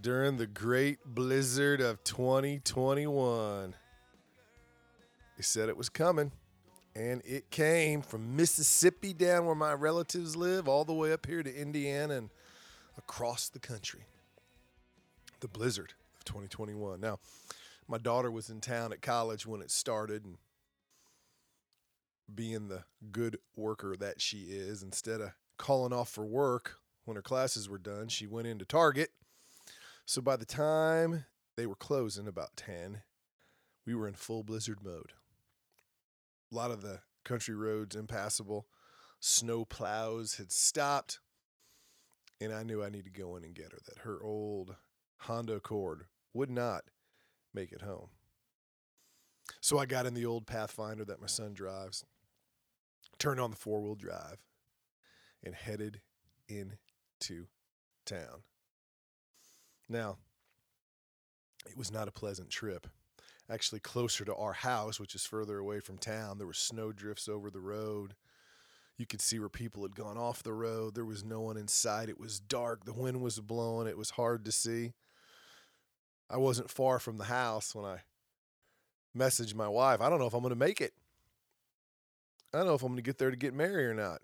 during the great blizzard of 2021. They said it was coming, and it came from Mississippi down where my relatives live, all the way up here to Indiana and across the country. The blizzard of 2021. Now, my daughter was in town at college when it started, and being the good worker that she is, instead of calling off for work when her classes were done, she went into Target so by the time they were closing about 10, we were in full blizzard mode. A lot of the country roads impassable. Snow plows had stopped. And I knew I needed to go in and get her, that her old Honda Accord would not make it home. So I got in the old Pathfinder that my son drives, turned on the four wheel drive, and headed into town. Now, it was not a pleasant trip. Actually, closer to our house, which is further away from town, there were snow drifts over the road. You could see where people had gone off the road. There was no one in sight. It was dark. The wind was blowing. It was hard to see. I wasn't far from the house when I messaged my wife. I don't know if I'm going to make it. I don't know if I'm going to get there to get Mary or not.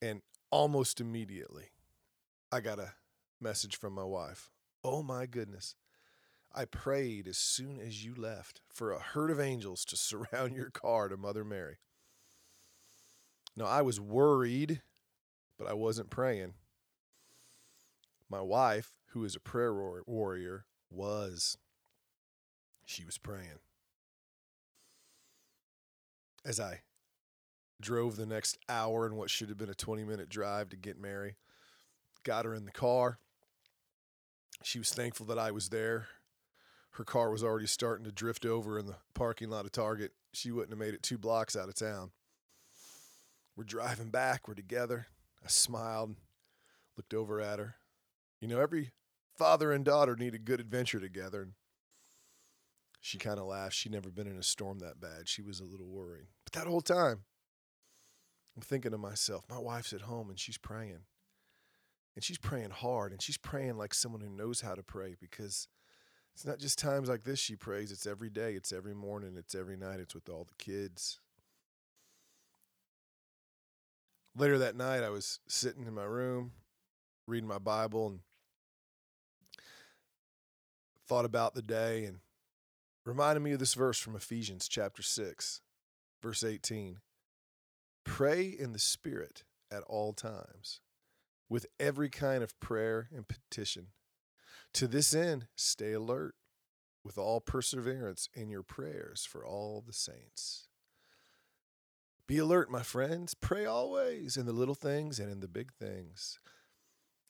And almost immediately, I got a message from my wife. Oh my goodness. I prayed as soon as you left for a herd of angels to surround your car to Mother Mary. Now, I was worried, but I wasn't praying. My wife, who is a prayer warrior, was. She was praying. As I drove the next hour in what should have been a 20 minute drive to get Mary, got her in the car. She was thankful that I was there. Her car was already starting to drift over in the parking lot of Target. She wouldn't have made it two blocks out of town. We're driving back. We're together. I smiled, looked over at her. You know, every father and daughter need a good adventure together. And she kind of laughed. She'd never been in a storm that bad. She was a little worried. But that whole time, I'm thinking to myself, my wife's at home and she's praying. And she's praying hard and she's praying like someone who knows how to pray because it's not just times like this she prays, it's every day, it's every morning, it's every night, it's with all the kids. Later that night, I was sitting in my room reading my Bible and thought about the day and reminded me of this verse from Ephesians chapter 6, verse 18. Pray in the Spirit at all times with every kind of prayer and petition. To this end, stay alert with all perseverance in your prayers for all the saints. Be alert, my friends. Pray always in the little things and in the big things.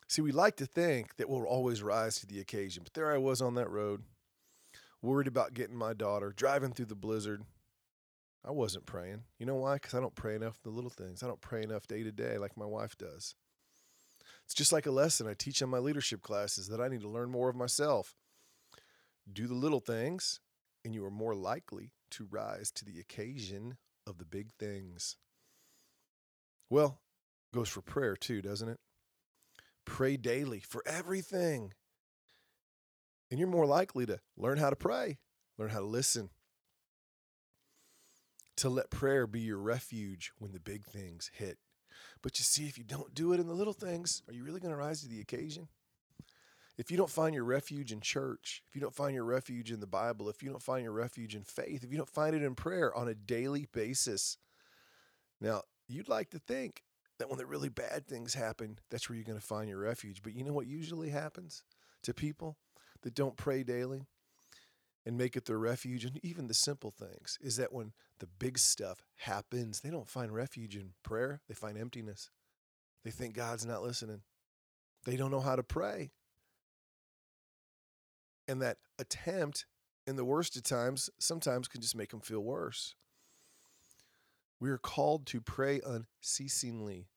See, we like to think that we'll always rise to the occasion, but there I was on that road, worried about getting my daughter, driving through the blizzard. I wasn't praying. You know why? Because I don't pray enough the little things. I don't pray enough day to day like my wife does. It's just like a lesson I teach in my leadership classes that I need to learn more of myself. Do the little things, and you are more likely to rise to the occasion of the big things. Well, goes for prayer too, doesn't it? Pray daily for everything. And you're more likely to learn how to pray, learn how to listen, to let prayer be your refuge when the big things hit but you see, if you don't do it in the little things, are you really going to rise to the occasion? If you don't find your refuge in church, if you don't find your refuge in the Bible, if you don't find your refuge in faith, if you don't find it in prayer on a daily basis, now you'd like to think that when the really bad things happen, that's where you're going to find your refuge. But you know what usually happens to people that don't pray daily? and make it their refuge and even the simple things is that when the big stuff happens they don't find refuge in prayer they find emptiness they think god's not listening they don't know how to pray And that attempt, in the worst of times, sometimes can just make them feel worse. We are called to pray unceasingly.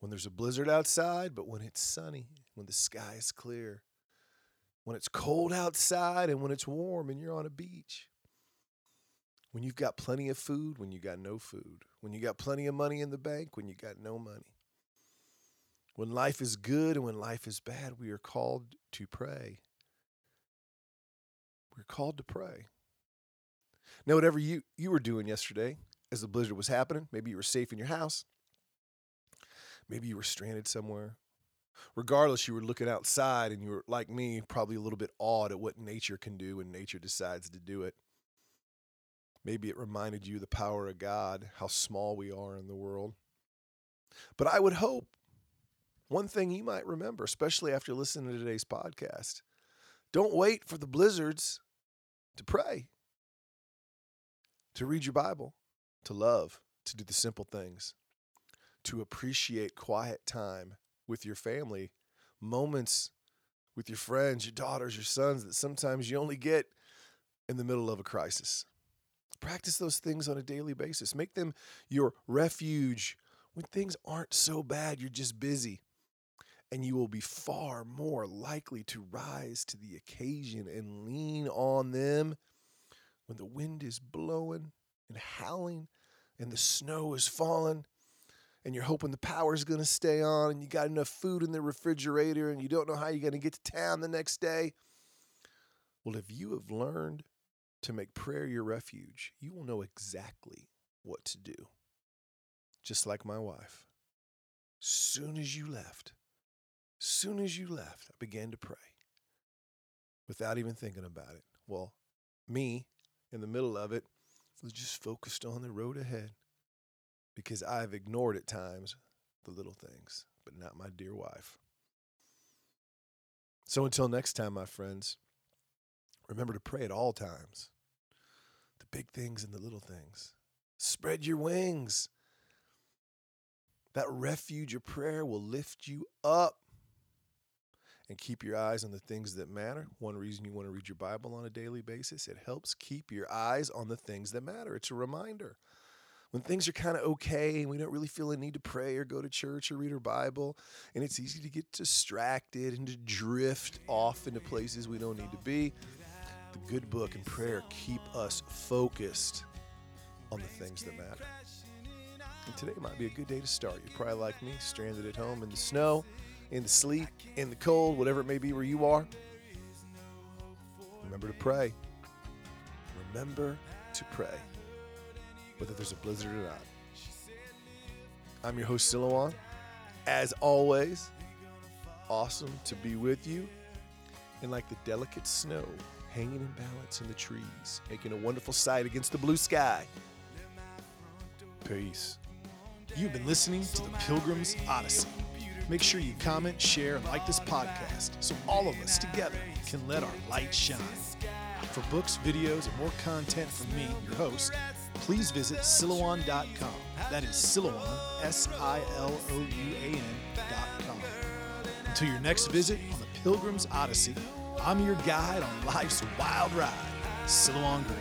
When there's a blizzard outside, but when it's sunny, when the sky is clear, when it's cold outside and when it's warm and you're on a beach. When you've got plenty of food, when you got no food. When you got plenty of money in the bank, when you got no money. When life is good and when life is bad, we are called to pray. We're called to pray. Now, whatever you, you were doing yesterday as the blizzard was happening, maybe you were safe in your house, maybe you were stranded somewhere. Regardless, you were looking outside and you were, like me, probably a little bit awed at what nature can do when nature decides to do it. Maybe it reminded you the power of God, how small we are in the world. But I would hope one thing you might remember, especially after listening to today's podcast don't wait for the blizzards to pray, to read your Bible, to love, to do the simple things, to appreciate quiet time with your family, moments with your friends, your daughters, your sons that sometimes you only get in the middle of a crisis. Practice those things on a daily basis. Make them your refuge when things aren't so bad, you're just busy and you will be far more likely to rise to the occasion and lean on them when the wind is blowing and howling and the snow is falling and you're hoping the power's going to stay on and you got enough food in the refrigerator and you don't know how you're going to get to town the next day. Well, if you have learned to make prayer your refuge, you will know exactly what to do. Just like my wife. Soon as you left, Soon as you left, I began to pray without even thinking about it. Well, me, in the middle of it, was just focused on the road ahead because I've ignored at times the little things, but not my dear wife. So until next time, my friends, remember to pray at all times big things and the little things. Spread your wings. That refuge of prayer will lift you up and keep your eyes on the things that matter. One reason you want to read your Bible on a daily basis, it helps keep your eyes on the things that matter. It's a reminder. When things are kind of okay and we don't really feel a need to pray or go to church or read our Bible, and it's easy to get distracted and to drift off into places we don't need to be, the good book and prayer keep us focused on the things that matter. And today might be a good day to start. You're probably like me, stranded at home in the snow in the sleet, in the cold, whatever it may be where you are. Remember to pray. Remember to pray, whether there's a blizzard or not. I'm your host, Silouan. As always, awesome to be with you. And like the delicate snow hanging in balance in the trees, making a wonderful sight against the blue sky. Peace. You've been listening to the Pilgrim's Odyssey. Make sure you comment, share, and like this podcast so all of us together can let our light shine. For books, videos, and more content from me, your host, please visit Silouan.com. That is Silouan, S I L O U A N.com. Until your next visit on the Pilgrim's Odyssey, I'm your guide on life's wild ride, Silouan Green.